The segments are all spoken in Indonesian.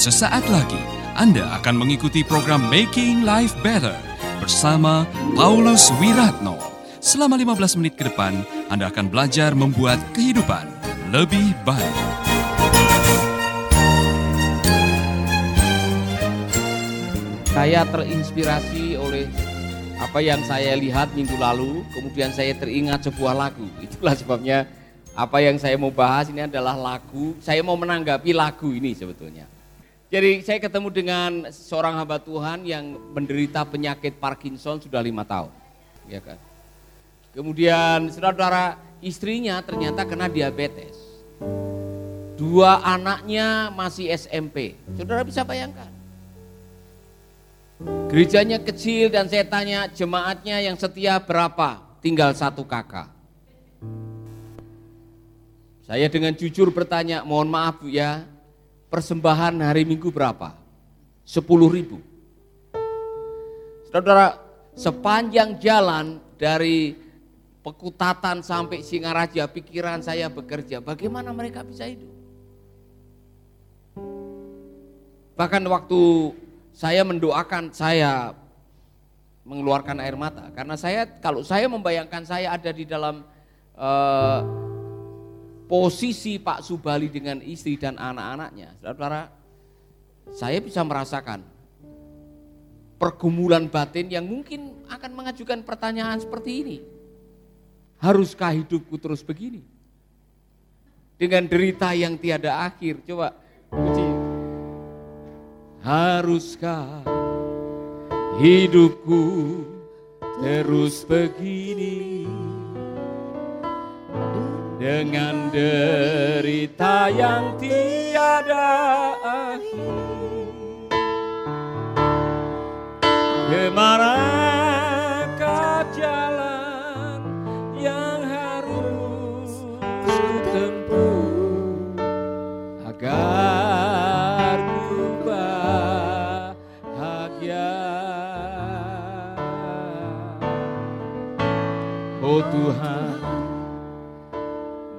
Sesaat lagi Anda akan mengikuti program Making Life Better bersama Paulus Wiratno. Selama 15 menit ke depan, Anda akan belajar membuat kehidupan lebih baik. Saya terinspirasi oleh apa yang saya lihat minggu lalu, kemudian saya teringat sebuah lagu. Itulah sebabnya apa yang saya mau bahas ini adalah lagu, saya mau menanggapi lagu ini sebetulnya. Jadi saya ketemu dengan seorang hamba Tuhan yang menderita penyakit Parkinson sudah lima tahun. Ya kan? Kemudian saudara-saudara istrinya ternyata kena diabetes. Dua anaknya masih SMP. Saudara bisa bayangkan. Gerejanya kecil dan saya tanya jemaatnya yang setia berapa? Tinggal satu kakak. Saya dengan jujur bertanya, mohon maaf ya, persembahan hari Minggu berapa? Sepuluh ribu. Saudara, sepanjang jalan dari Pekutatan sampai Singaraja, pikiran saya bekerja, bagaimana mereka bisa hidup? Bahkan waktu saya mendoakan saya mengeluarkan air mata karena saya kalau saya membayangkan saya ada di dalam uh, posisi Pak Subali dengan istri dan anak-anaknya, saudara, saya bisa merasakan pergumulan batin yang mungkin akan mengajukan pertanyaan seperti ini. Haruskah hidupku terus begini? Dengan derita yang tiada akhir. Coba puji. Haruskah hidupku terus begini? Dengan derita yang tiada akhir. Ke manakah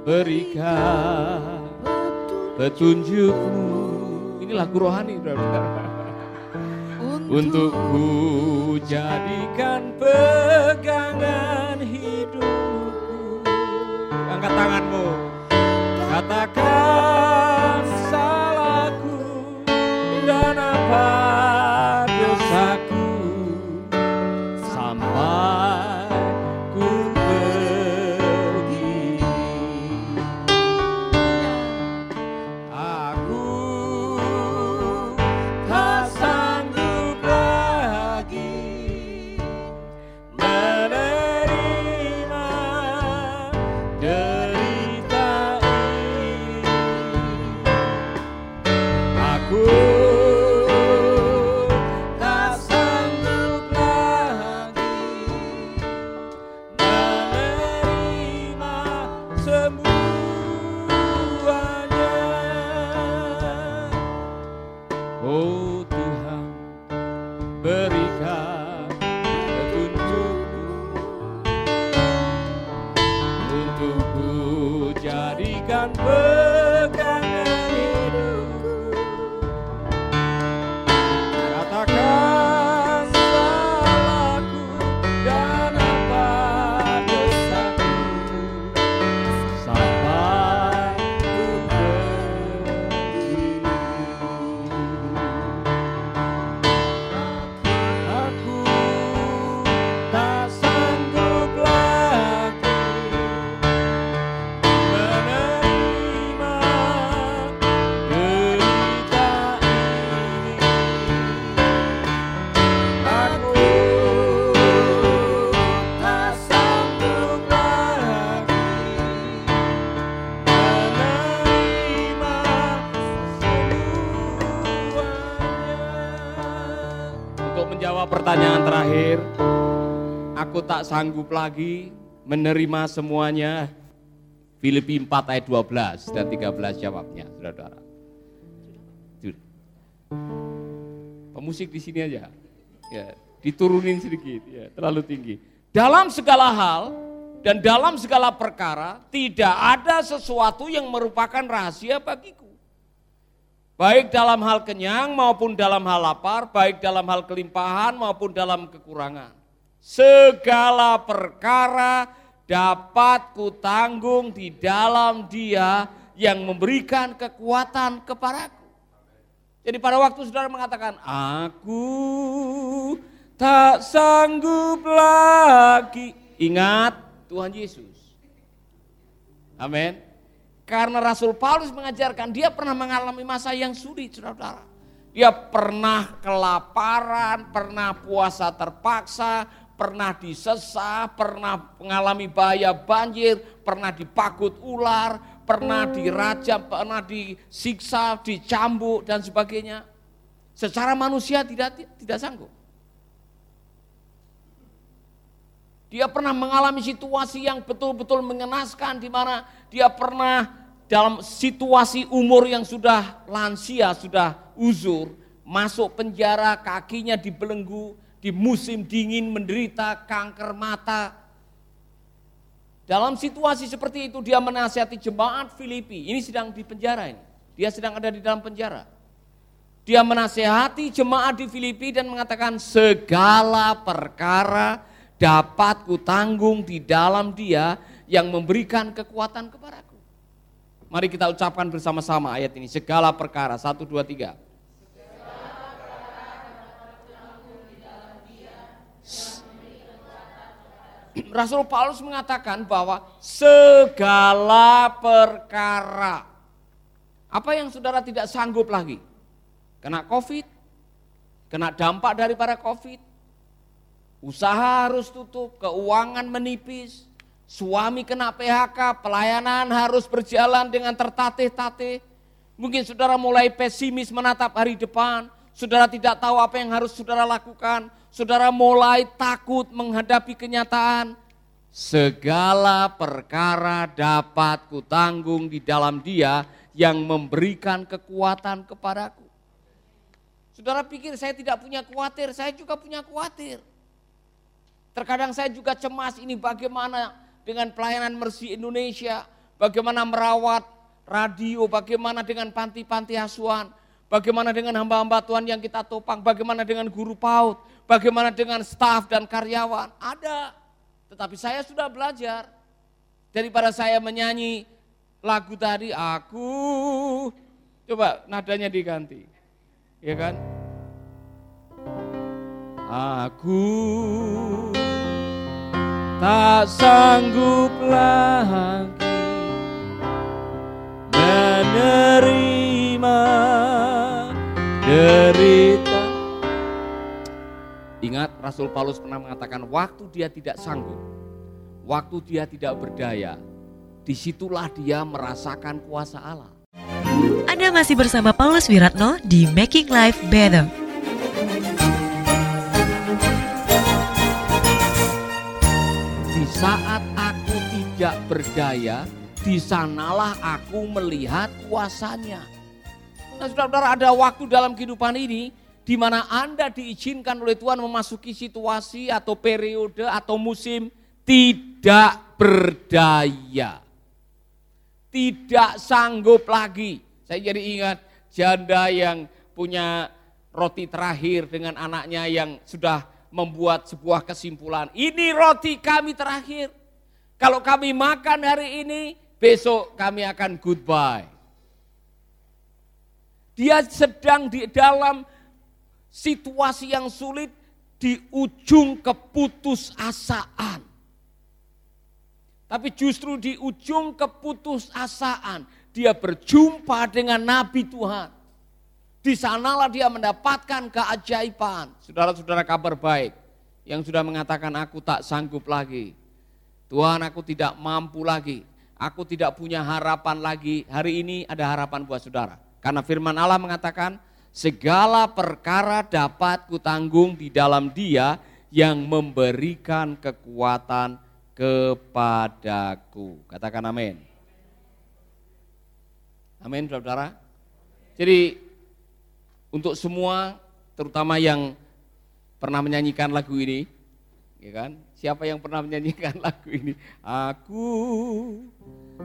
berikan petunjukmu. Ini lagu rohani saudara untuk ku jadikan pegangan hidupku. Angkat tanganmu, katakan jadikan pegangan tak sanggup lagi menerima semuanya. Filipi 4 ayat 12 dan 13 jawabnya, saudara-saudara. Pemusik di sini aja. Ya, diturunin sedikit, ya, terlalu tinggi. Dalam segala hal dan dalam segala perkara tidak ada sesuatu yang merupakan rahasia bagiku. Baik dalam hal kenyang maupun dalam hal lapar, baik dalam hal kelimpahan maupun dalam kekurangan. Segala perkara dapat kutanggung di dalam dia yang memberikan kekuatan kepadaku. Jadi pada waktu saudara mengatakan, aku tak sanggup lagi. Ingat Tuhan Yesus. Amin. Karena Rasul Paulus mengajarkan dia pernah mengalami masa yang sulit, saudara-saudara. Dia pernah kelaparan, pernah puasa terpaksa, pernah disesah, pernah mengalami bahaya banjir, pernah dipakut ular, pernah dirajam, pernah disiksa, dicambuk dan sebagainya. Secara manusia tidak tidak sanggup. Dia pernah mengalami situasi yang betul-betul mengenaskan di mana dia pernah dalam situasi umur yang sudah lansia, sudah uzur, masuk penjara, kakinya dibelenggu, di musim dingin menderita kanker mata. Dalam situasi seperti itu dia menasihati jemaat Filipi. Ini sedang di penjara ini. Dia sedang ada di dalam penjara. Dia menasehati jemaat di Filipi dan mengatakan segala perkara dapat kutanggung di dalam dia yang memberikan kekuatan kepadaku. Mari kita ucapkan bersama-sama ayat ini. Segala perkara, satu, dua, tiga. Rasul Paulus mengatakan bahwa segala perkara. Apa yang saudara tidak sanggup lagi? Kena covid, kena dampak daripada covid, Usaha harus tutup, keuangan menipis, suami kena PHK, pelayanan harus berjalan dengan tertatih-tatih. Mungkin saudara mulai pesimis menatap hari depan, saudara tidak tahu apa yang harus saudara lakukan, saudara mulai takut menghadapi kenyataan. Segala perkara dapat kutanggung di dalam dia yang memberikan kekuatan kepadaku. Saudara pikir saya tidak punya khawatir, saya juga punya khawatir. Terkadang saya juga cemas ini bagaimana dengan pelayanan Mercy Indonesia, bagaimana merawat radio, bagaimana dengan panti-panti asuhan, bagaimana dengan hamba-hamba Tuhan yang kita topang, bagaimana dengan guru PAUD, bagaimana dengan staf dan karyawan. Ada, tetapi saya sudah belajar. Daripada saya menyanyi lagu tadi, aku, coba nadanya diganti, ya kan? Aku tak sanggup lagi Rasul Paulus pernah mengatakan waktu dia tidak sanggup, waktu dia tidak berdaya, di situlah dia merasakan kuasa Allah. Anda masih bersama Paulus Wiratno di Making Life Better. saat aku tidak berdaya, di sanalah aku melihat kuasanya. Nah saudara-saudara ada waktu dalam kehidupan ini di mana Anda diizinkan oleh Tuhan memasuki situasi atau periode atau musim tidak berdaya. Tidak sanggup lagi. Saya jadi ingat janda yang punya roti terakhir dengan anaknya yang sudah membuat sebuah kesimpulan. Ini roti kami terakhir. Kalau kami makan hari ini, besok kami akan goodbye. Dia sedang di dalam situasi yang sulit di ujung keputusasaan. Tapi justru di ujung keputusasaan dia berjumpa dengan nabi Tuhan. Di sanalah dia mendapatkan keajaiban. Saudara-saudara kabar baik yang sudah mengatakan aku tak sanggup lagi. Tuhan aku tidak mampu lagi. Aku tidak punya harapan lagi. Hari ini ada harapan buat saudara. Karena firman Allah mengatakan segala perkara dapat kutanggung di dalam dia yang memberikan kekuatan kepadaku. Katakan amin. Amin saudara. Jadi untuk semua terutama yang pernah menyanyikan lagu ini, ya kan? Siapa yang pernah menyanyikan lagu ini? Aku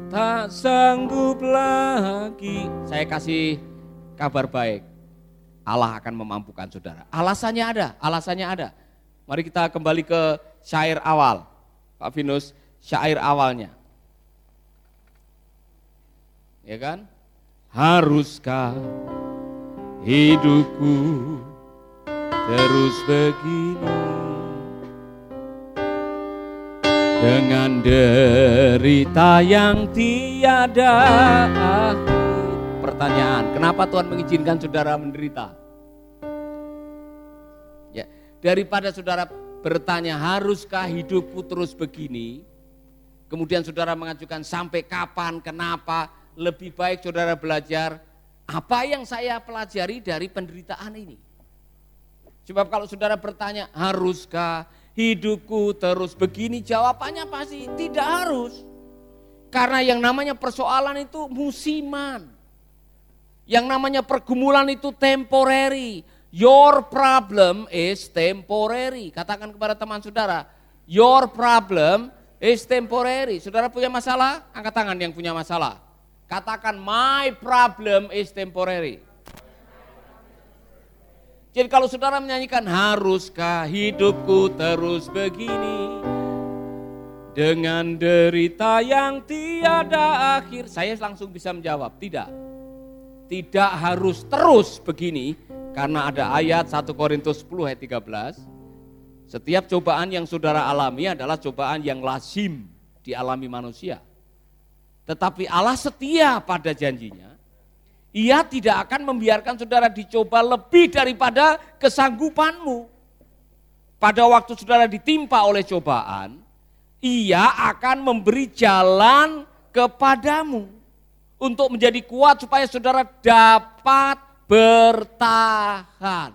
tak sanggup lagi. Saya kasih kabar baik. Allah akan memampukan saudara. Alasannya ada, alasannya ada. Mari kita kembali ke syair awal. Pak Vinus, syair awalnya. Ya kan? Haruskah hidupku terus begini dengan derita yang tiada akhir pertanyaan, kenapa Tuhan mengizinkan saudara menderita? Ya, daripada saudara bertanya, haruskah hidupku terus begini? Kemudian saudara mengajukan sampai kapan, kenapa? Lebih baik saudara belajar apa yang saya pelajari dari penderitaan ini. Sebab kalau saudara bertanya, haruskah hidupku terus begini? Jawabannya pasti tidak harus. Karena yang namanya persoalan itu musiman. Yang namanya pergumulan itu temporary. Your problem is temporary. Katakan kepada teman saudara, your problem is temporary. Saudara punya masalah? Angkat tangan yang punya masalah. Katakan my problem is temporary. Jadi kalau saudara menyanyikan haruskah hidupku terus begini dengan derita yang tiada akhir, saya langsung bisa menjawab, tidak tidak harus terus begini karena ada ayat 1 Korintus 10 ayat 13. Setiap cobaan yang saudara alami adalah cobaan yang lazim dialami manusia. Tetapi Allah setia pada janjinya. Ia tidak akan membiarkan saudara dicoba lebih daripada kesanggupanmu. Pada waktu saudara ditimpa oleh cobaan, ia akan memberi jalan kepadamu untuk menjadi kuat supaya saudara dapat bertahan.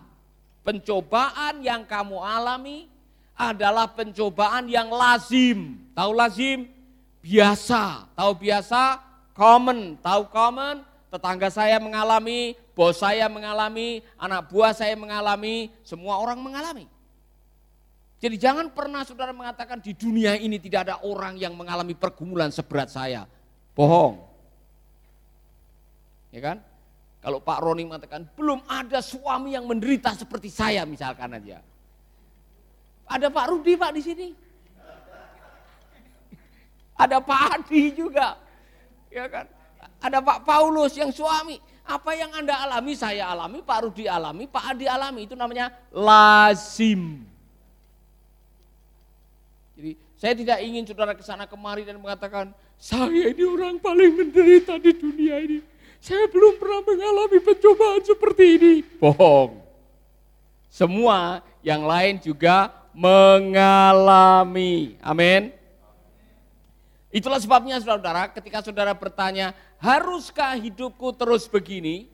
Pencobaan yang kamu alami adalah pencobaan yang lazim. Tahu lazim? Biasa. Tahu biasa? Common. Tahu common? Tetangga saya mengalami, bos saya mengalami, anak buah saya mengalami, semua orang mengalami. Jadi jangan pernah saudara mengatakan di dunia ini tidak ada orang yang mengalami pergumulan seberat saya. Bohong ya kan? Kalau Pak Roni mengatakan belum ada suami yang menderita seperti saya misalkan aja. Ada Pak Rudi Pak di sini. Ada Pak Adi juga. Ya kan? Ada Pak Paulus yang suami. Apa yang Anda alami, saya alami, Pak Rudi alami, Pak Adi alami. Itu namanya lazim. Jadi saya tidak ingin saudara ke sana kemari dan mengatakan, saya ini orang paling menderita di dunia ini. Saya belum pernah mengalami pencobaan seperti ini. Bohong. Semua yang lain juga mengalami. Amin. Itulah sebabnya saudara, ketika saudara bertanya, haruskah hidupku terus begini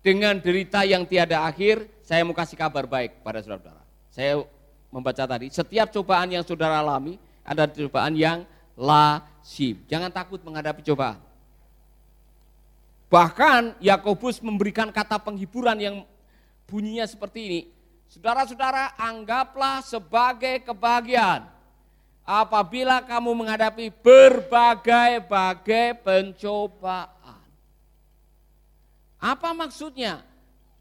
dengan derita yang tiada akhir? Saya mau kasih kabar baik pada saudara. Saya membaca tadi, setiap cobaan yang saudara alami ada cobaan yang lazim. Jangan takut menghadapi cobaan. Bahkan Yakobus memberikan kata penghiburan yang bunyinya seperti ini. Saudara-saudara, anggaplah sebagai kebahagiaan apabila kamu menghadapi berbagai-bagai pencobaan. Apa maksudnya?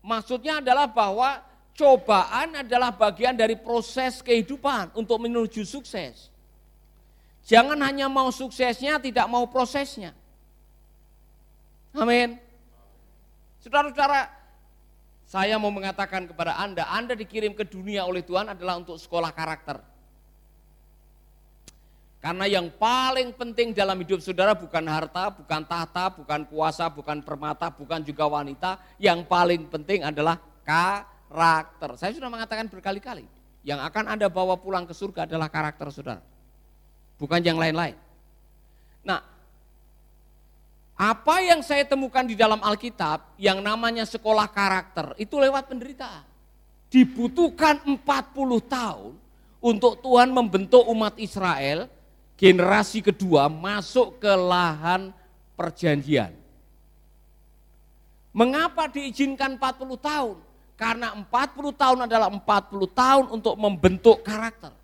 Maksudnya adalah bahwa cobaan adalah bagian dari proses kehidupan untuk menuju sukses. Jangan hanya mau suksesnya, tidak mau prosesnya. Amin. Saudara-saudara, saya mau mengatakan kepada Anda, Anda dikirim ke dunia oleh Tuhan adalah untuk sekolah karakter. Karena yang paling penting dalam hidup saudara bukan harta, bukan tahta, bukan kuasa, bukan permata, bukan juga wanita. Yang paling penting adalah karakter. Saya sudah mengatakan berkali-kali, yang akan Anda bawa pulang ke surga adalah karakter saudara. Bukan yang lain-lain. Apa yang saya temukan di dalam Alkitab yang namanya sekolah karakter itu lewat penderitaan. Dibutuhkan 40 tahun untuk Tuhan membentuk umat Israel generasi kedua masuk ke lahan perjanjian. Mengapa diizinkan 40 tahun? Karena 40 tahun adalah 40 tahun untuk membentuk karakter.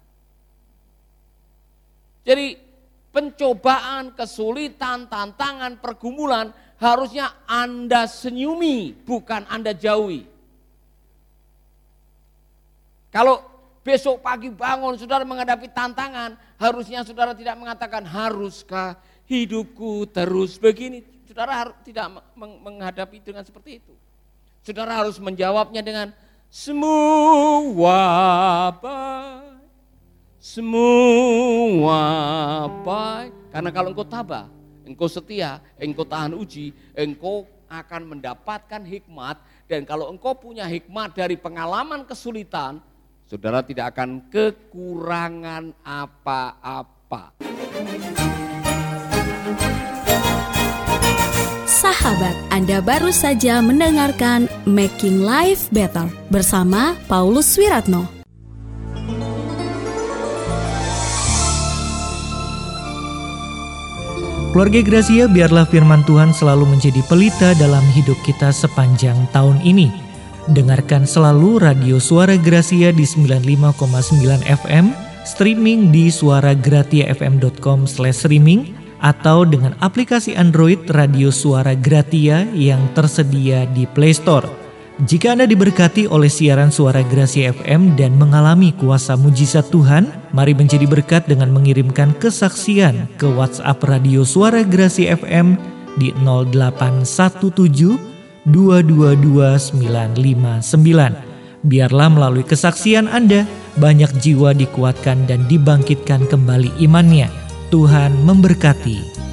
Jadi pencobaan, kesulitan, tantangan, pergumulan harusnya Anda senyumi, bukan Anda jauhi. Kalau besok pagi bangun saudara menghadapi tantangan, harusnya saudara tidak mengatakan haruskah hidupku terus begini. Saudara harus tidak menghadapi dengan seperti itu. Saudara harus menjawabnya dengan semua baik. Semua baik. Karena kalau engkau tabah, engkau setia, engkau tahan uji, engkau akan mendapatkan hikmat. Dan kalau engkau punya hikmat dari pengalaman kesulitan, saudara tidak akan kekurangan apa-apa. Sahabat, Anda baru saja mendengarkan Making Life Better bersama Paulus Wiratno. Keluarga Gracia, biarlah firman Tuhan selalu menjadi pelita dalam hidup kita sepanjang tahun ini. Dengarkan selalu radio Suara Gracia di 95,9 FM, streaming di suaragratiafm.com/streaming atau dengan aplikasi Android Radio Suara Gratia yang tersedia di Play Store. Jika Anda diberkati oleh siaran suara Gracia FM dan mengalami kuasa mujizat Tuhan, mari menjadi berkat dengan mengirimkan kesaksian ke WhatsApp Radio Suara Gracia FM di 0817 222959. Biarlah melalui kesaksian Anda, banyak jiwa dikuatkan dan dibangkitkan kembali imannya. Tuhan memberkati.